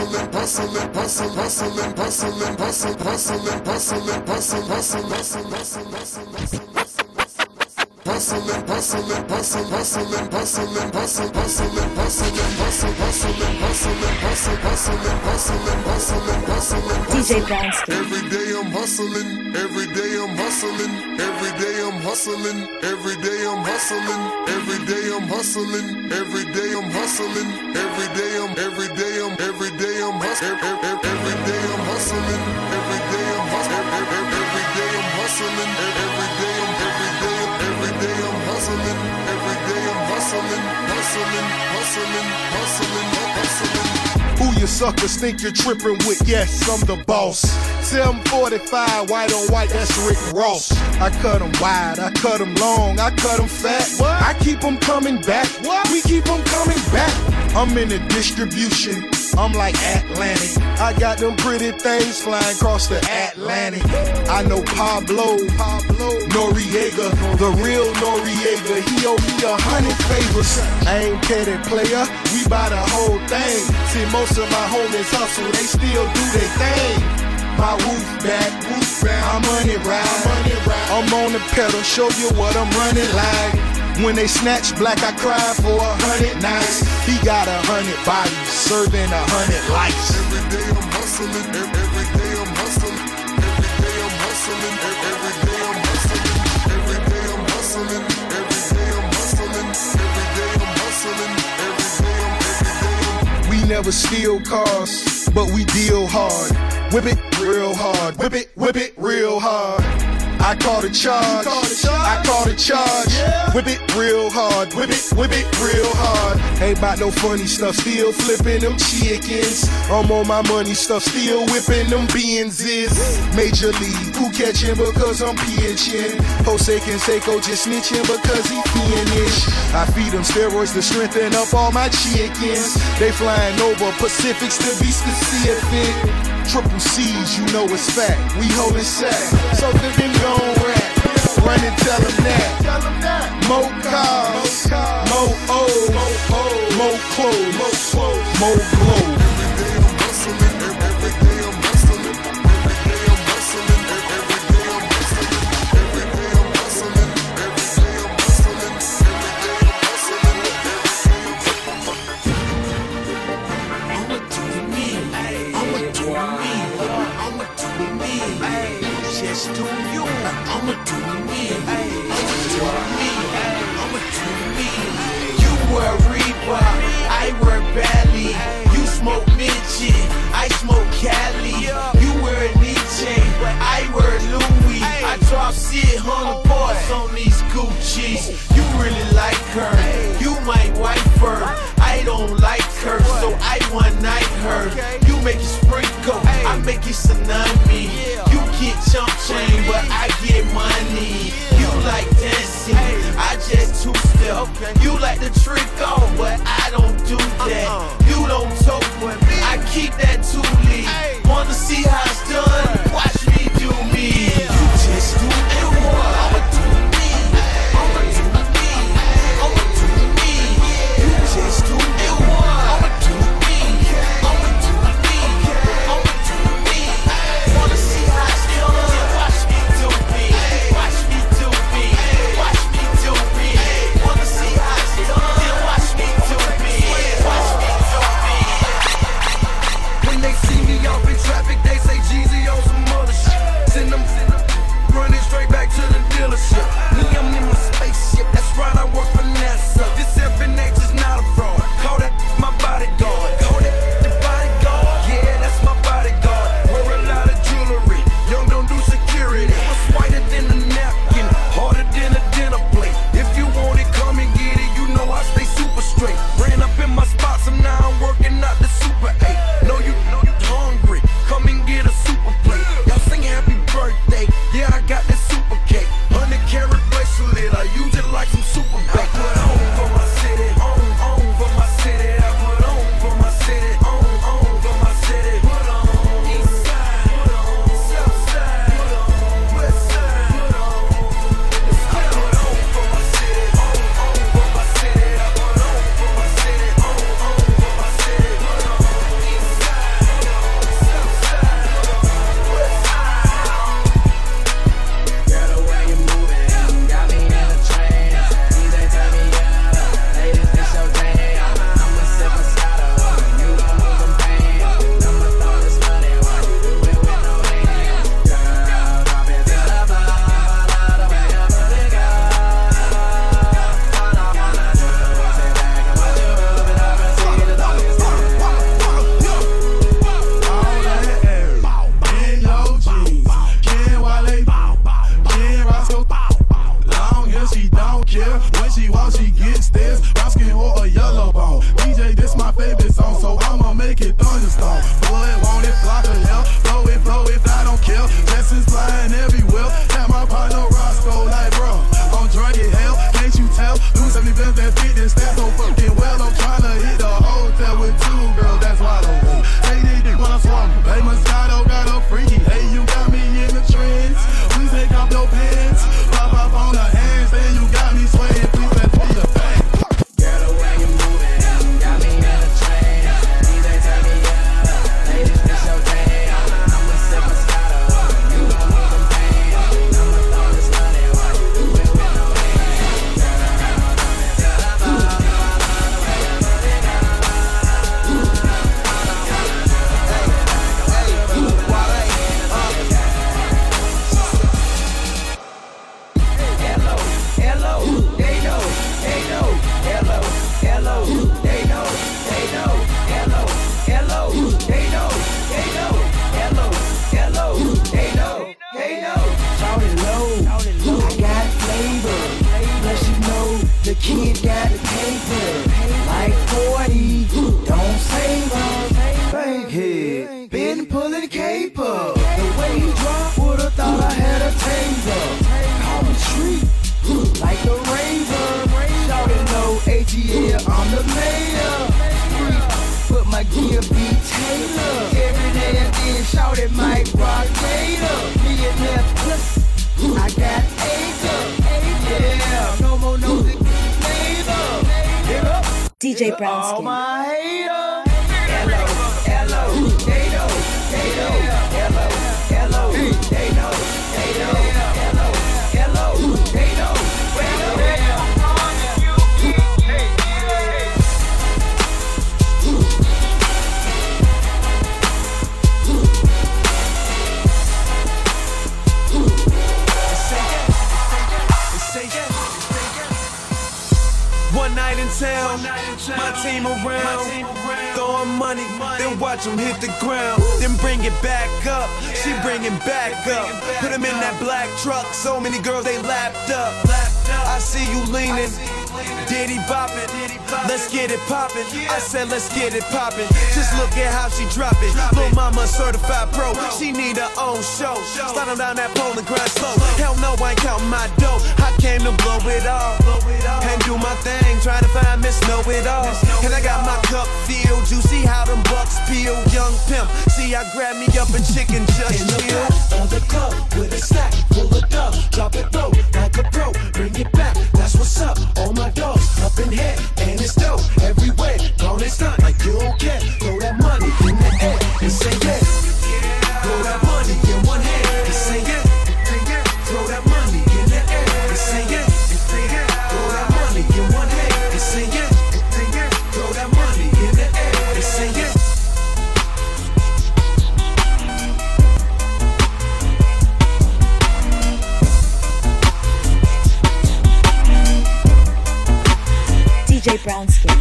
hustling, hustling, hustling, hustling, hustling, hustling, hustling, hustling, hustling, hustling, hustling, hustling, hustling, hustling hustling, hustling, hustling, hustling, hustling, hustling, hustling, hustling, hustling, hustling, hustling, hustling, hustling, hustling, hustling, hustling. DJ Brownskin. Every day I'm hustling, every day I'm hustling, every day I'm hustling, every day I'm hustling, every day I'm hustling, every day I'm hustling, every day I'm, every day I'm, every day I'm hustling, every day I'm hustling, every day I'm hustling, every day I'm hustling, every day hustling, every day I'm hustling, hustling, hustling, hustling, hustling. Who you suckers think you're tripping with? Yes, I'm the boss. 745, white on white, that's Rick Ross. I cut 'em wide, I cut 'em long, I cut 'em fat. I keep 'em coming back. We keep 'em coming back. I'm in the distribution. I'm like Atlantic. I got them pretty things flying across the Atlantic. I know Pablo, Pablo Noriega, the real Noriega. He owe me a hundred favors. I ain't petty player, we buy the whole thing. See, most of my homies hustle, they still do their thing. My roof back, roof back. I'm money ride, money ride. I'm on the pedal, show you what I'm running like. When they snatch black, I cry for a hundred nights. He got a hundred bodies, serving a hundred lives. Every day I'm hustling, every, day I'm hustling, every day I'm hustling, every day I'm hustling, every day I'm hustling, every day I'm hustling, every day I'm hustling, every day I'm, every day I'm. We never steal cars, but we deal hard. Whip it real hard, whip it, whip it real hard. I call the charge. I call the charge. Whip it real hard. Whip it, whip it real hard. Ain't about no funny stuff. Still flipping them chickens. I'm on my money stuff. Still whipping them Benzes. Major league. Who catching because I'm pitching? Jose Canseco just snitching because he fiendish. I feed them steroids to strengthen up all my chickens. They flying over Pacifics to be specific. Triple C's, you know it's fact. We holding sack. So they can go on rap. Run and tell them that. More cars, more O's, more clothes, more clothes. DJ All Brownskin. Oh team around, throwing money, then watch them hit the ground, then bring it back up. She bring it back up, put him in that black truck. So many girls they lapped up. I see you leaning, Diddy bopping. Let's get it poppin'. I said let's get it poppin'. Just look at how she drop it. Lil' mama certified pro, she need her own show. Slide on down that pole and grind slow. Hell no, I ain't counting my dough. I came to blow it all and do my thing, trying to find Miss Know It All. And I got my cup filled. You see how them bucks peel, young pimp. See, I grab me up a chicken just in the chill. back of the club with a stack full of dub. Drop it low like a pro, bring it back. That's what's up. All my dogs up in here, and it's dope everywhere. Gone and stunt like you don't care. Throw that money in the air and say yeah. Throw that money in one hand and say yeah. DJ Brownskin.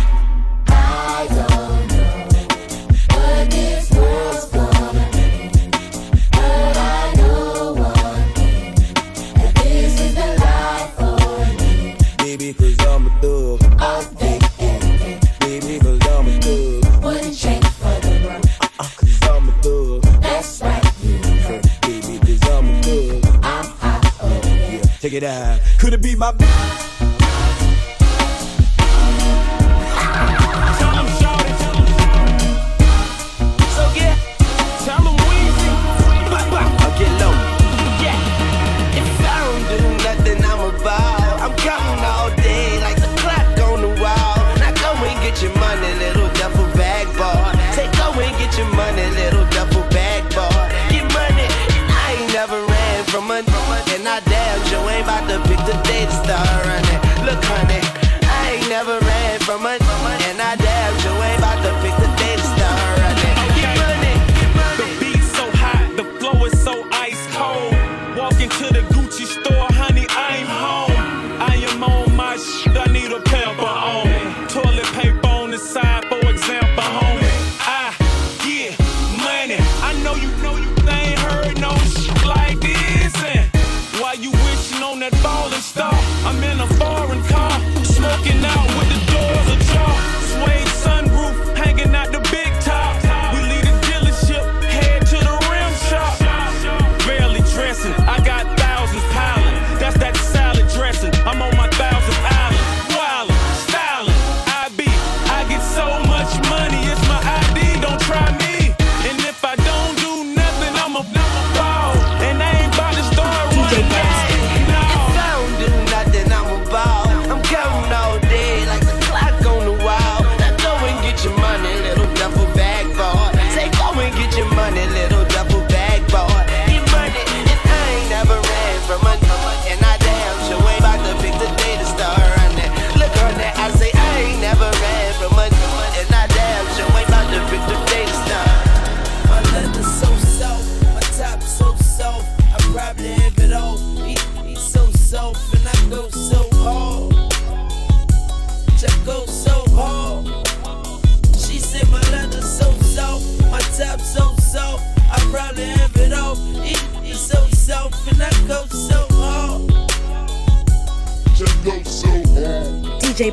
Baby, cause I'm a thug. Baby, cause I'm a thug. Wouldn't change for the world. Uh, cause I'm a thug. That's right, Baby, cause I'm a thug. I'm hot. Oh, Yeah, check it out. Could it be my So on that falling star, I'm in a foreign car, smoking out with the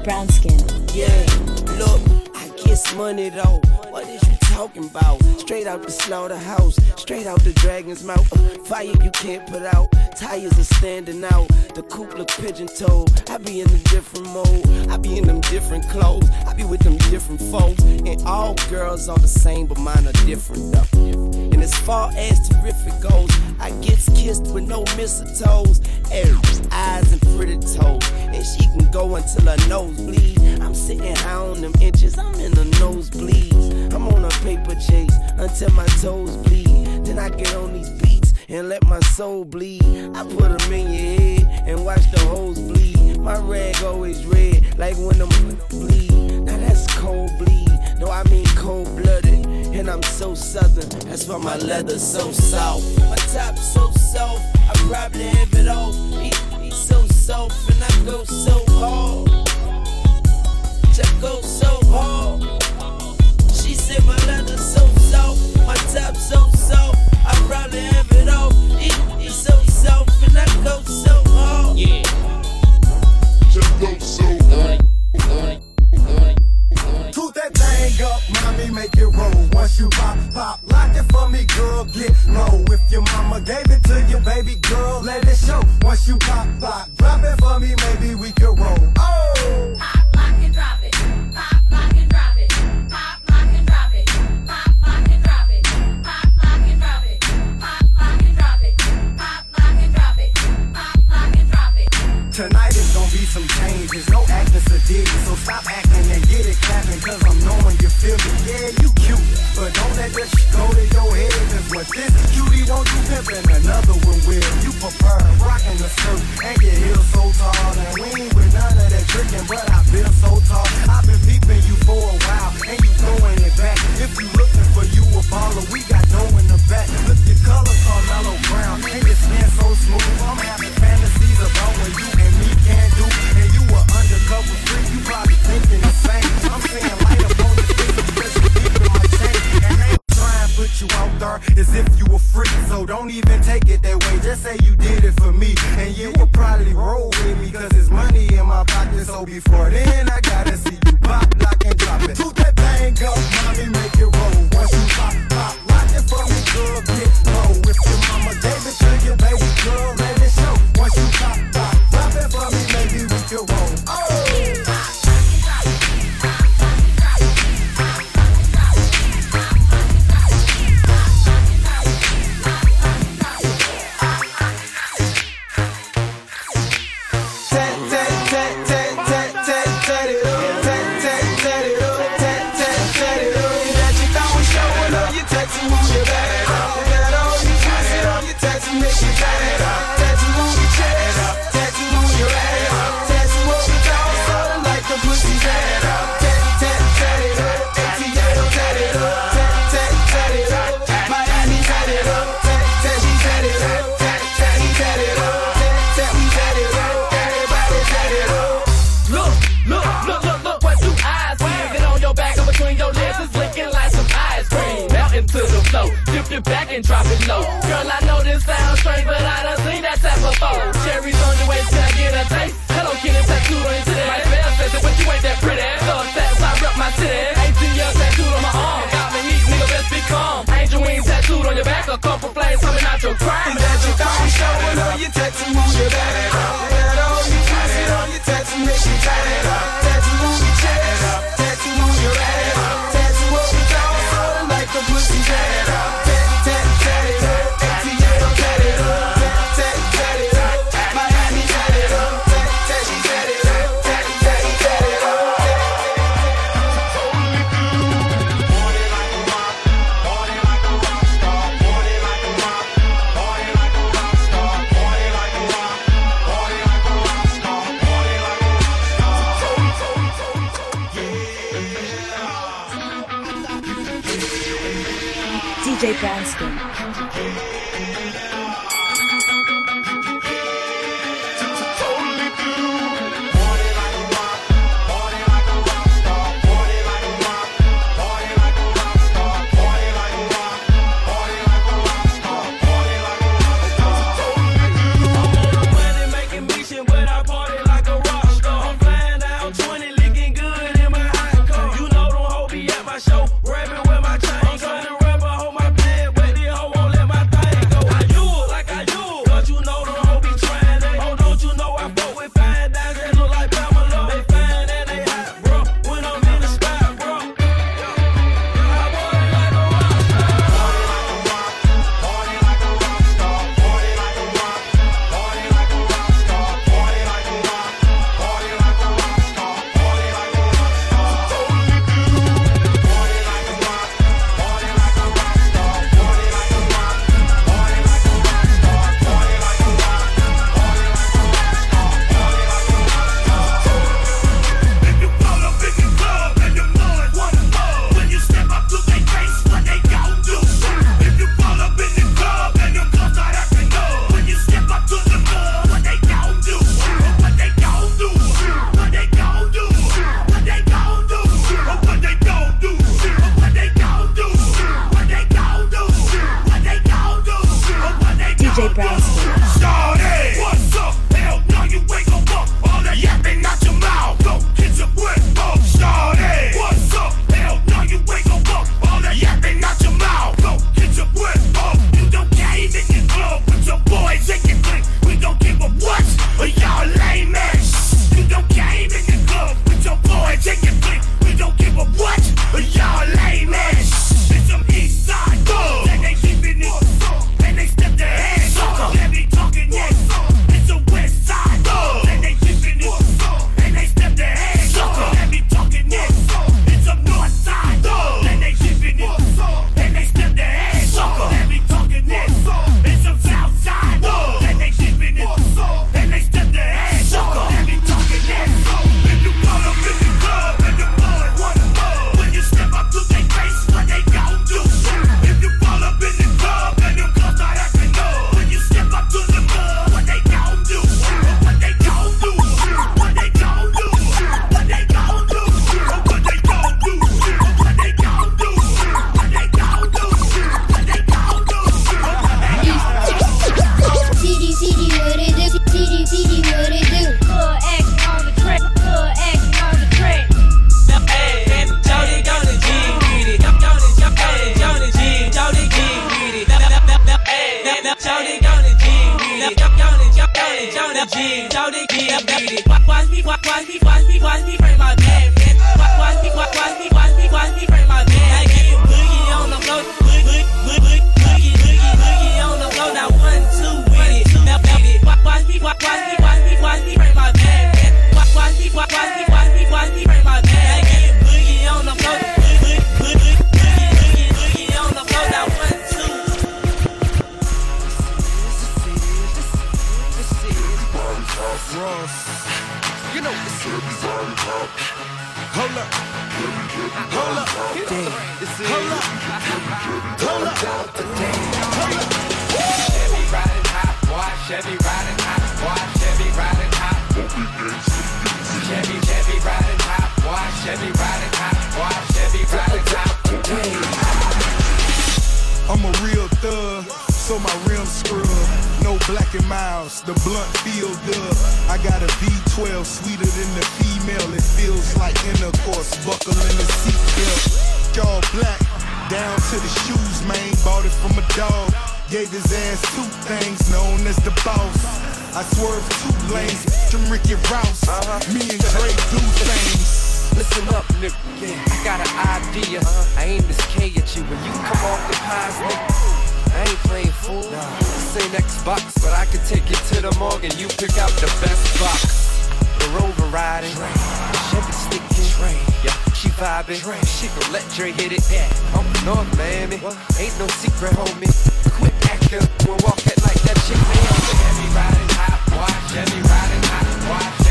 DJ Brownskin. Yeah, look, I guess money though. What is you talking about? Straight out the slaughterhouse, straight out the dragon's mouth. Uh, fire you can't put out, tires are standing out. The coupe look pigeon toed. I be in a different mode, I be in them different clothes. I be with them different folks. And all girls are the same, but mine are different though. And as far as terrific goes, I gets kissed with no mistletoes. And eyes and pretty toes. And she can go until her nose bleed. I'm sitting high on them inches, I'm in the nosebleeds. I'm on a paper chase until my toes bleed. Then I get on these beats and let my soul bleed. I put them in your head and watch the holes bleed. My rag always red, like when them bleed. Now that's cold bleed. No, I mean cold blooded. And I'm so southern, that's why my leather's so soft. My top so soft, I probably have it off. He, he so soft and I go so hard. Just go so hard. She said my leather so soft, my top so soft. I probably have it off. He, he so soft and I go so that up, mommy, make it roll. Once you pop, pop, lock it for me, girl, get low. If your mama gave it to you, baby girl, let it show. Once you pop, pop, Let Electric hit it. Yeah. I'm from North Miami. What? Ain't no secret, homie. Quit acting. We'll walk it like that chick. Every riding hot, watch. Every riding hot, watch.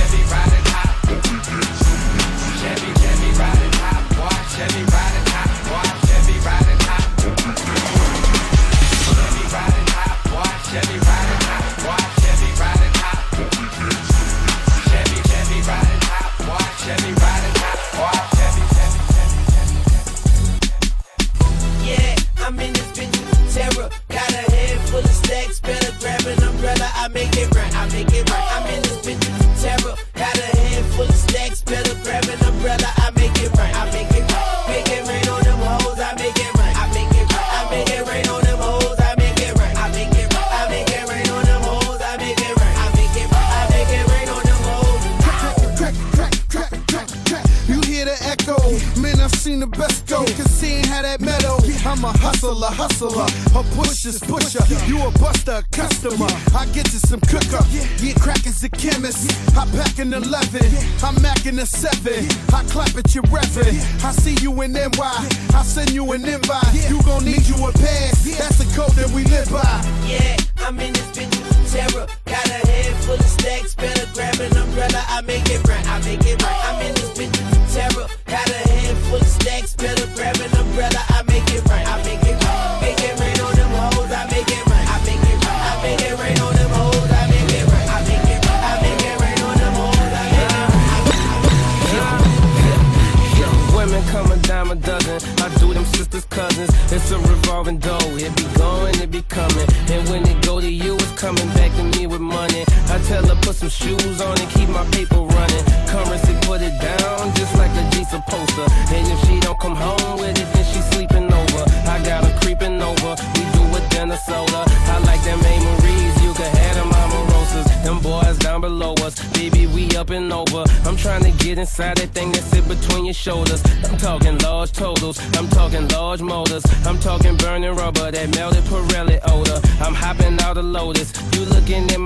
seven. I clap at your reverend. I see you in NY. I send you an invite. You gon' need you a pass. That's the code that we live by. Yeah.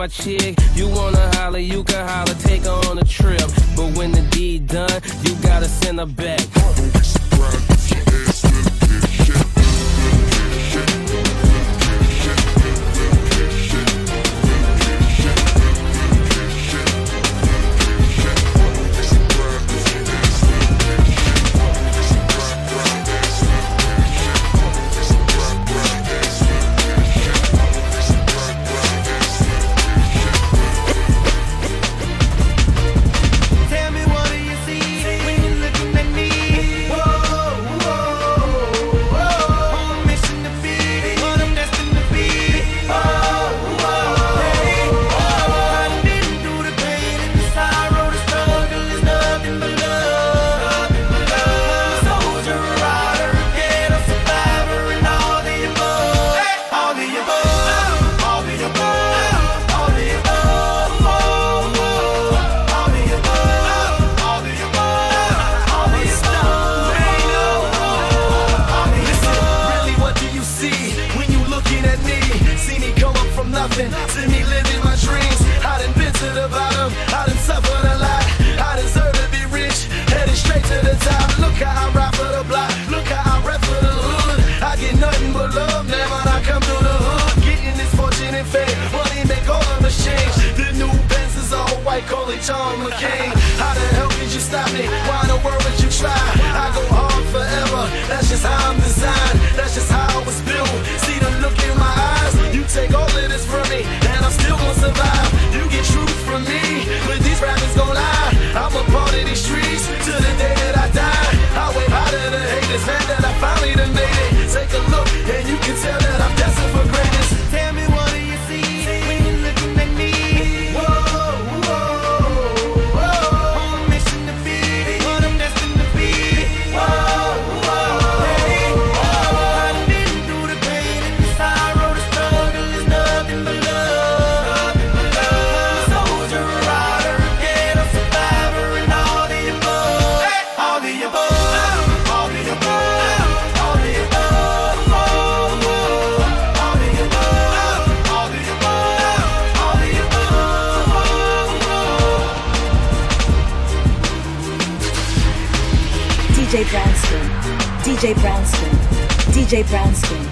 chick. You wanna holler, you can holler. DJ Brownskin. DJ Brownskin.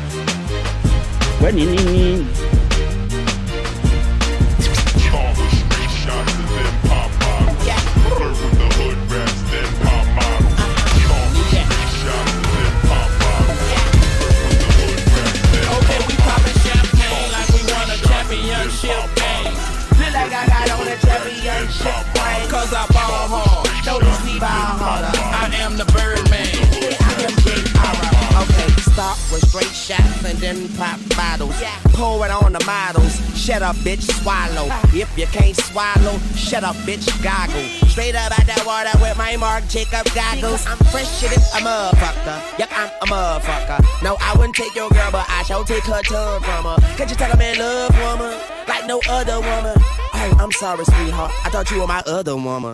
Then pop bottles. Pour it on the models. Shut up, bitch, swallow. If you can't swallow, shut up, bitch, goggle. Straight up out that water with my Marc Jacob goggles. I'm fresh shit, a motherfucker. Yep, I'm a motherfucker. No, I wouldn't take your girl, but I shall take her tongue from her. Can't you tell a man love woman like no other woman? Hey, I'm sorry, sweetheart. I thought you were my other woman.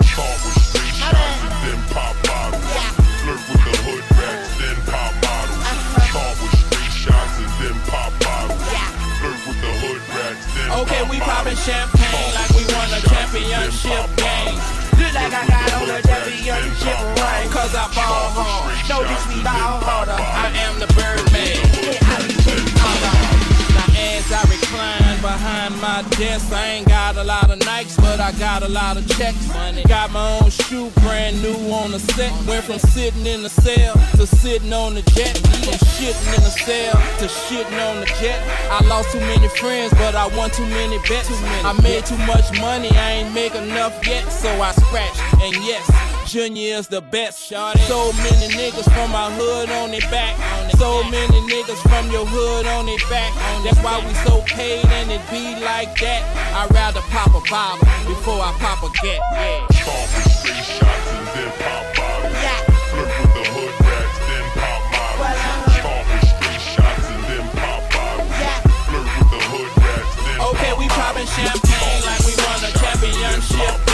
Okay, we poppin' champagne like we won a championship game. Look like I got on a championship ring. Cause I ball hard. Notice we ball harder. I am the Birdman. Now as I recline behind my desk, I ain't got a lot of Nikes, but I got a lot of checks. Money. Got my own shoe, brand new on the set. Went from sitting in the cell to sitting on the jet. From shitting in the cell to shitting on the jet. I lost too many friends, but I won too many bets. I made too much money, I ain't make enough yet, so I scratched. And yes, Junior is the best. Shot. So many niggas from my hood on their back. So many niggas from your hood on their back. That's why we so paid and it be like that. I'd rather pop a bottle before I pop a get. Yeah. Okay, we poppin' champagne like we won a championship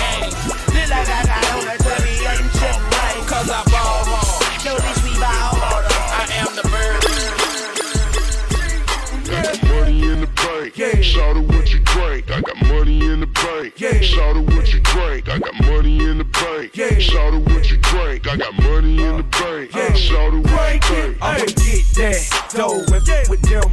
Shout out what you drink. I got money in the bank. Yeah. Shout out what you drink. I got money in the bank. Yeah. Shout out what you drink. I got money in the bank. Yeah. Shout out what you drink. That dough and fuck with them.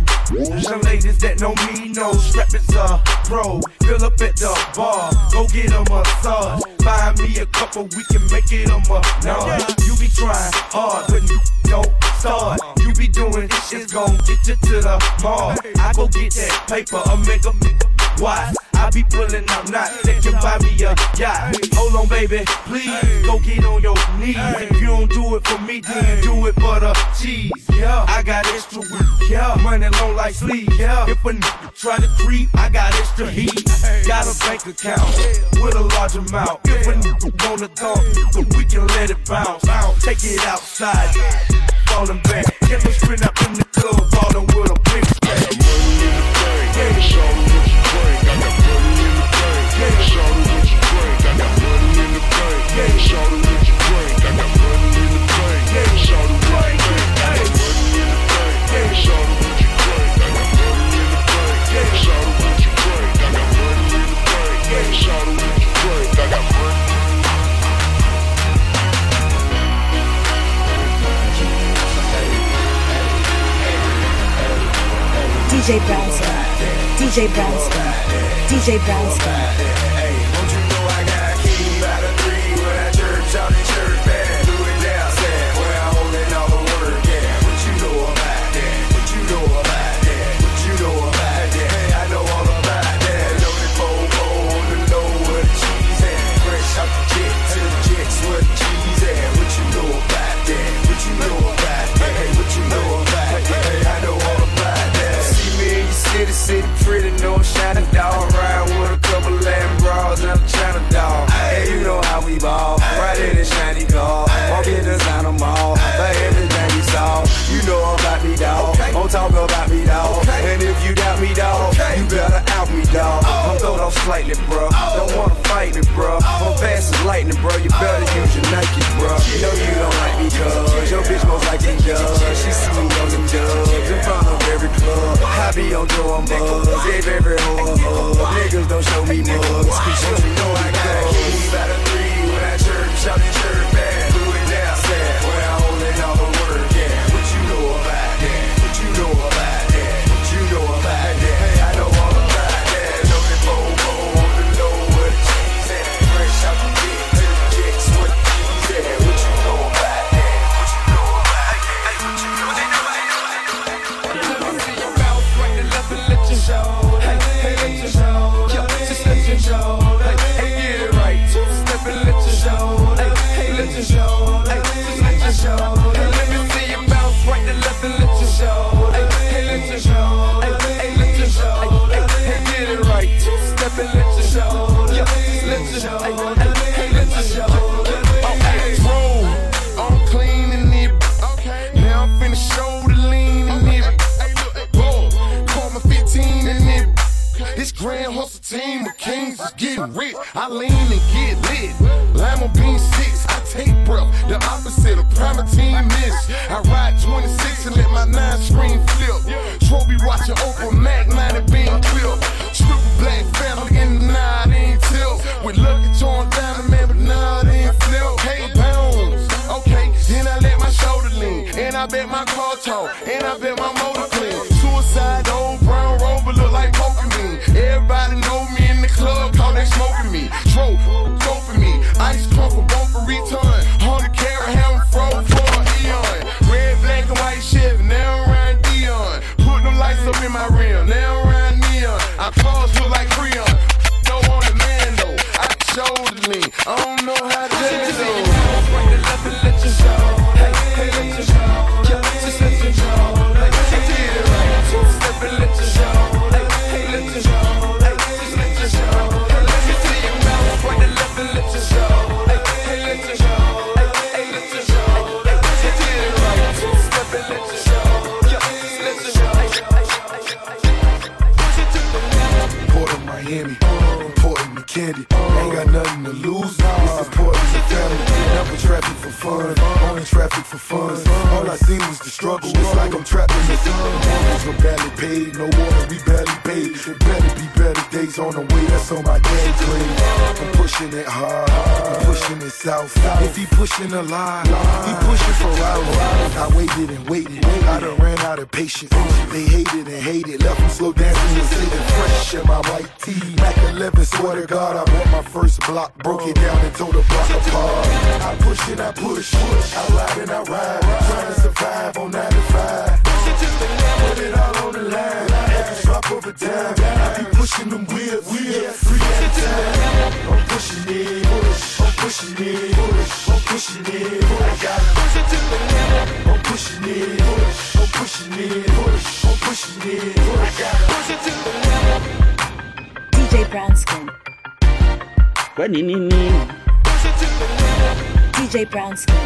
Some ladies that know me know strap is a pro. Fill up at the bar, go get them a massage. Buy me a couple, we can make it a massage. You be trying hard, but you don't start. You be doing this shit's gon' get you to the mall. I go get that paper, a mega why? I be pulling up knots that can buy me a yacht. Hold on, baby, please go get on your knees. If you don't do it for me, then you do it for cheese. Yeah, I got extra weed. Yeah, money long like sleep. Yeah, if a nigga try to creep, I got extra heat. Got a bank account with a large amount. If a nigga wanna talk, we can let it bounce. Take it outside, falling back. Get the sprint up in the club, ballin' with a big stack. DJ Brownston. DJ Brownston. DJ Brownston. Slightly, bro. Don't wanna fight me, bro. I'm fast as lightning, bro. You better use your Nike, bro. You know you don't like me, cuz your bitch most likely does. She see me on them dubs in front of every club. I be on I'm buzz. If every a hug. Niggas don't show me mugs. Cause you know I got a key by the three when I church out in church I'm cleaning it. Now I'm finna show the lean in it. Boom, call my 15 in it. This grand hustle team of kings is getting rich. I lean and get lit. Lima bean six, I take breath. The opposite of team miss. I ride 26 and let my nine screen flip. Trophy watching Oprah Mac, 90 bean clip. With lucky torn down man, but nah, it ain't flip. Hey, pounds. Okay, then I let my shoulder lean. And I bet my car talk. And I bet my motor south. If he pushing a line, he pushing for hours. I waited and waited, I done ran out of patience. They hated and hated, left them slow dancing and sitting fresh in my white tee. Mac 11, swear to God, I bought my first block, broke it down and tore the block apart. I push and I push, I ride and I ride, trying to survive on 95. Put it all on the line, every drop of a dime. I be pushing them wheels, pushing it, push, I'm pushing it, push. I gotta push it to the limit. I'm pushing it, push, I'm pushing it, push, I'm pushing it, push. I gotta push it to the limit. DJ Brownskin. Kwa nini nini? DJ Brownskin.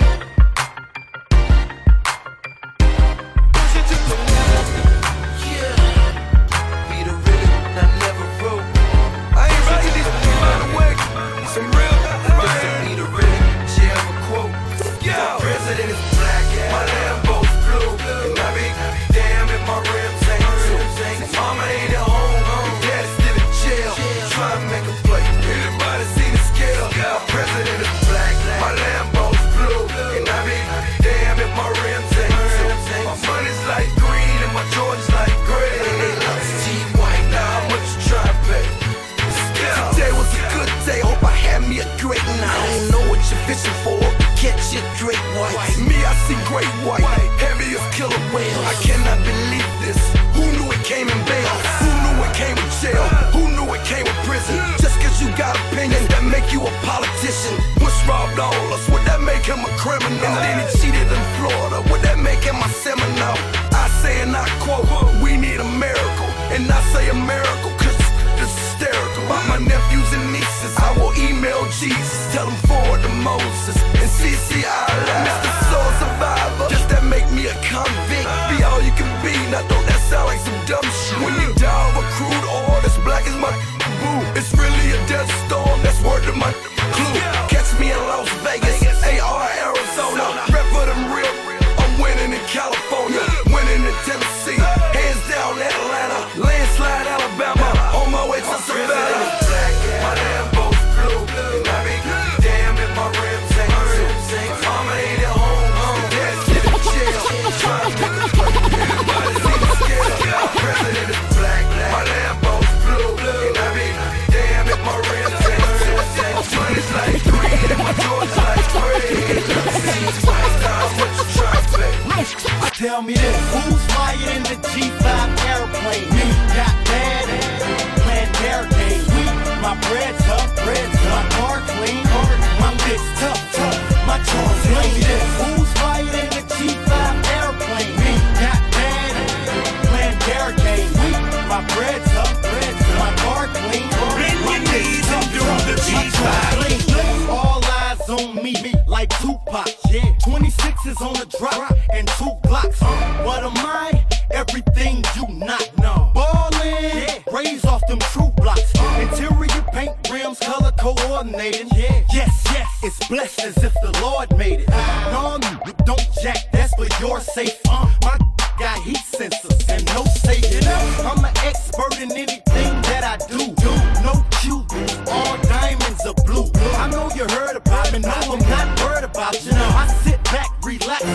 drop, and two blocks. What am I? Everything you not know. Ballin', raise off them true blocks. Interior paint rims, color coordinated. Yes, yes, it's blessed as if the Lord made it. No, don't jack, that's for your safety. Uh, my got heat sensors and no safety. I'm an expert in anything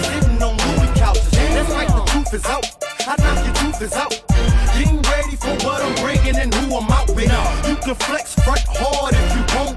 Sitting on movie couches. That's like the truth is out. I knock your tooth is out. Getting ready for what I'm bringing and who I'm out with. You can flex front hard if you want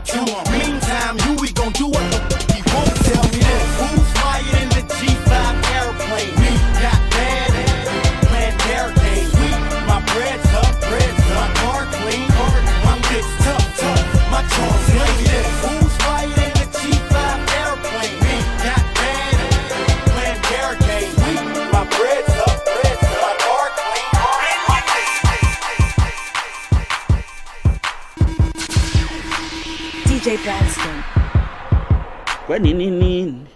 running in. in.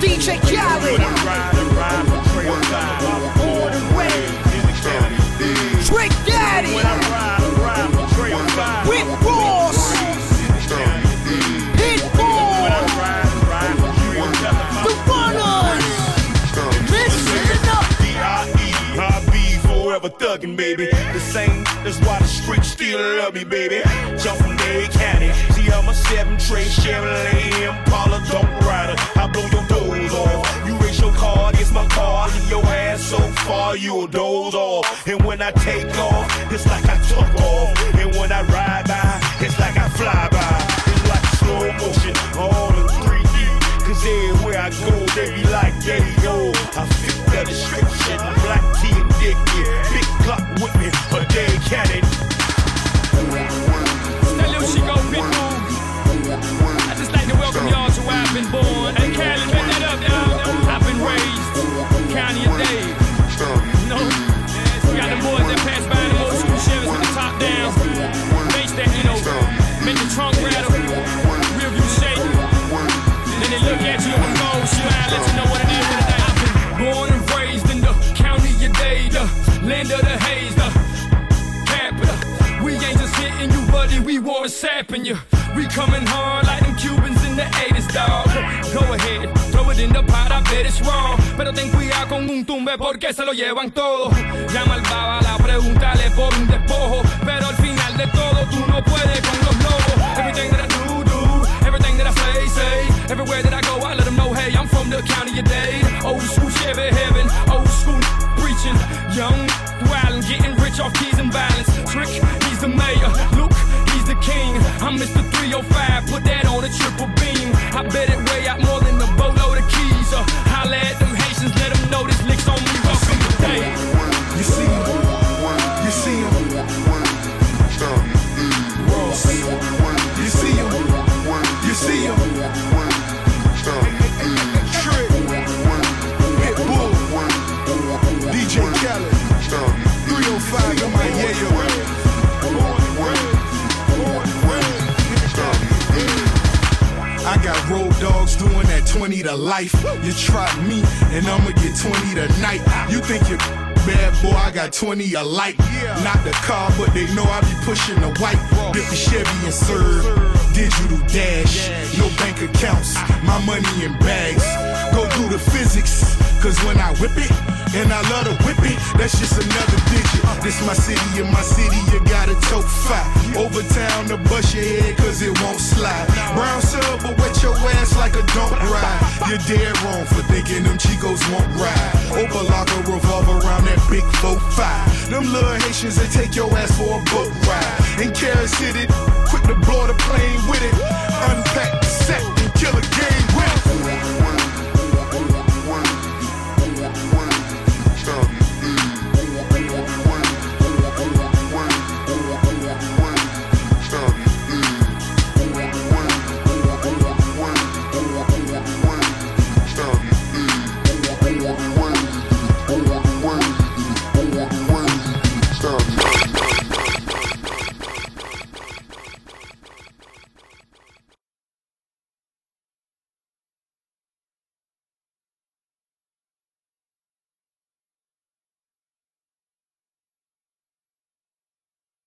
DJ Khaled. is why the streets still love me, baby. Jump from Dade County. See, I'm a seven tray Chevrolet Impala Dump Rider. I blow your doors off. You raise your car, it's my car. Leave your ass so far, you'll doze off. And when I take off, it's like I took off. And when I ride by, it's like I fly by. get it. capping you. We coming hard like them Cubans in the 80s, dog. Go ahead, throw it in the pot, I bet it's wrong. Pero ten cuidado con un tumbe porque se lo llevan todo. Llama al baba, la pregúntale por un despojo. Pero al final de todo, tú no puedes con los lobos. Everything that I do, do, everything that I say, say. Everywhere that I go, I let them know, hey, I'm from the county of Dade. Old school Chevy heaven, old school preaching. Young, wildin', getting rich off keys and violence. Trick 305, put that on a triple beam. I bet it 20 to life. You try me, and I'ma get 20 tonight. You think you're bad boy, I got 20 alike. Not the car, but they know I be pushing the white. Dip the Chevy and serve. Digital dash, no bank accounts, my money in bags. Go through the physics, cause when I whip it, and I love to whip it, that's just another digit. This my city, in my city, you gotta tote five. Over town to bust your head, cause it won't slide. Brown sub, but wet your ass like a don't ride. You're dead wrong for thinking them Chicos won't ride. Overlock a revolver around that big 4-5. Them little Haitians, they take your ass for a boat ride. In Carol City, quick to blow the plane with it. Unpack the set and kill a game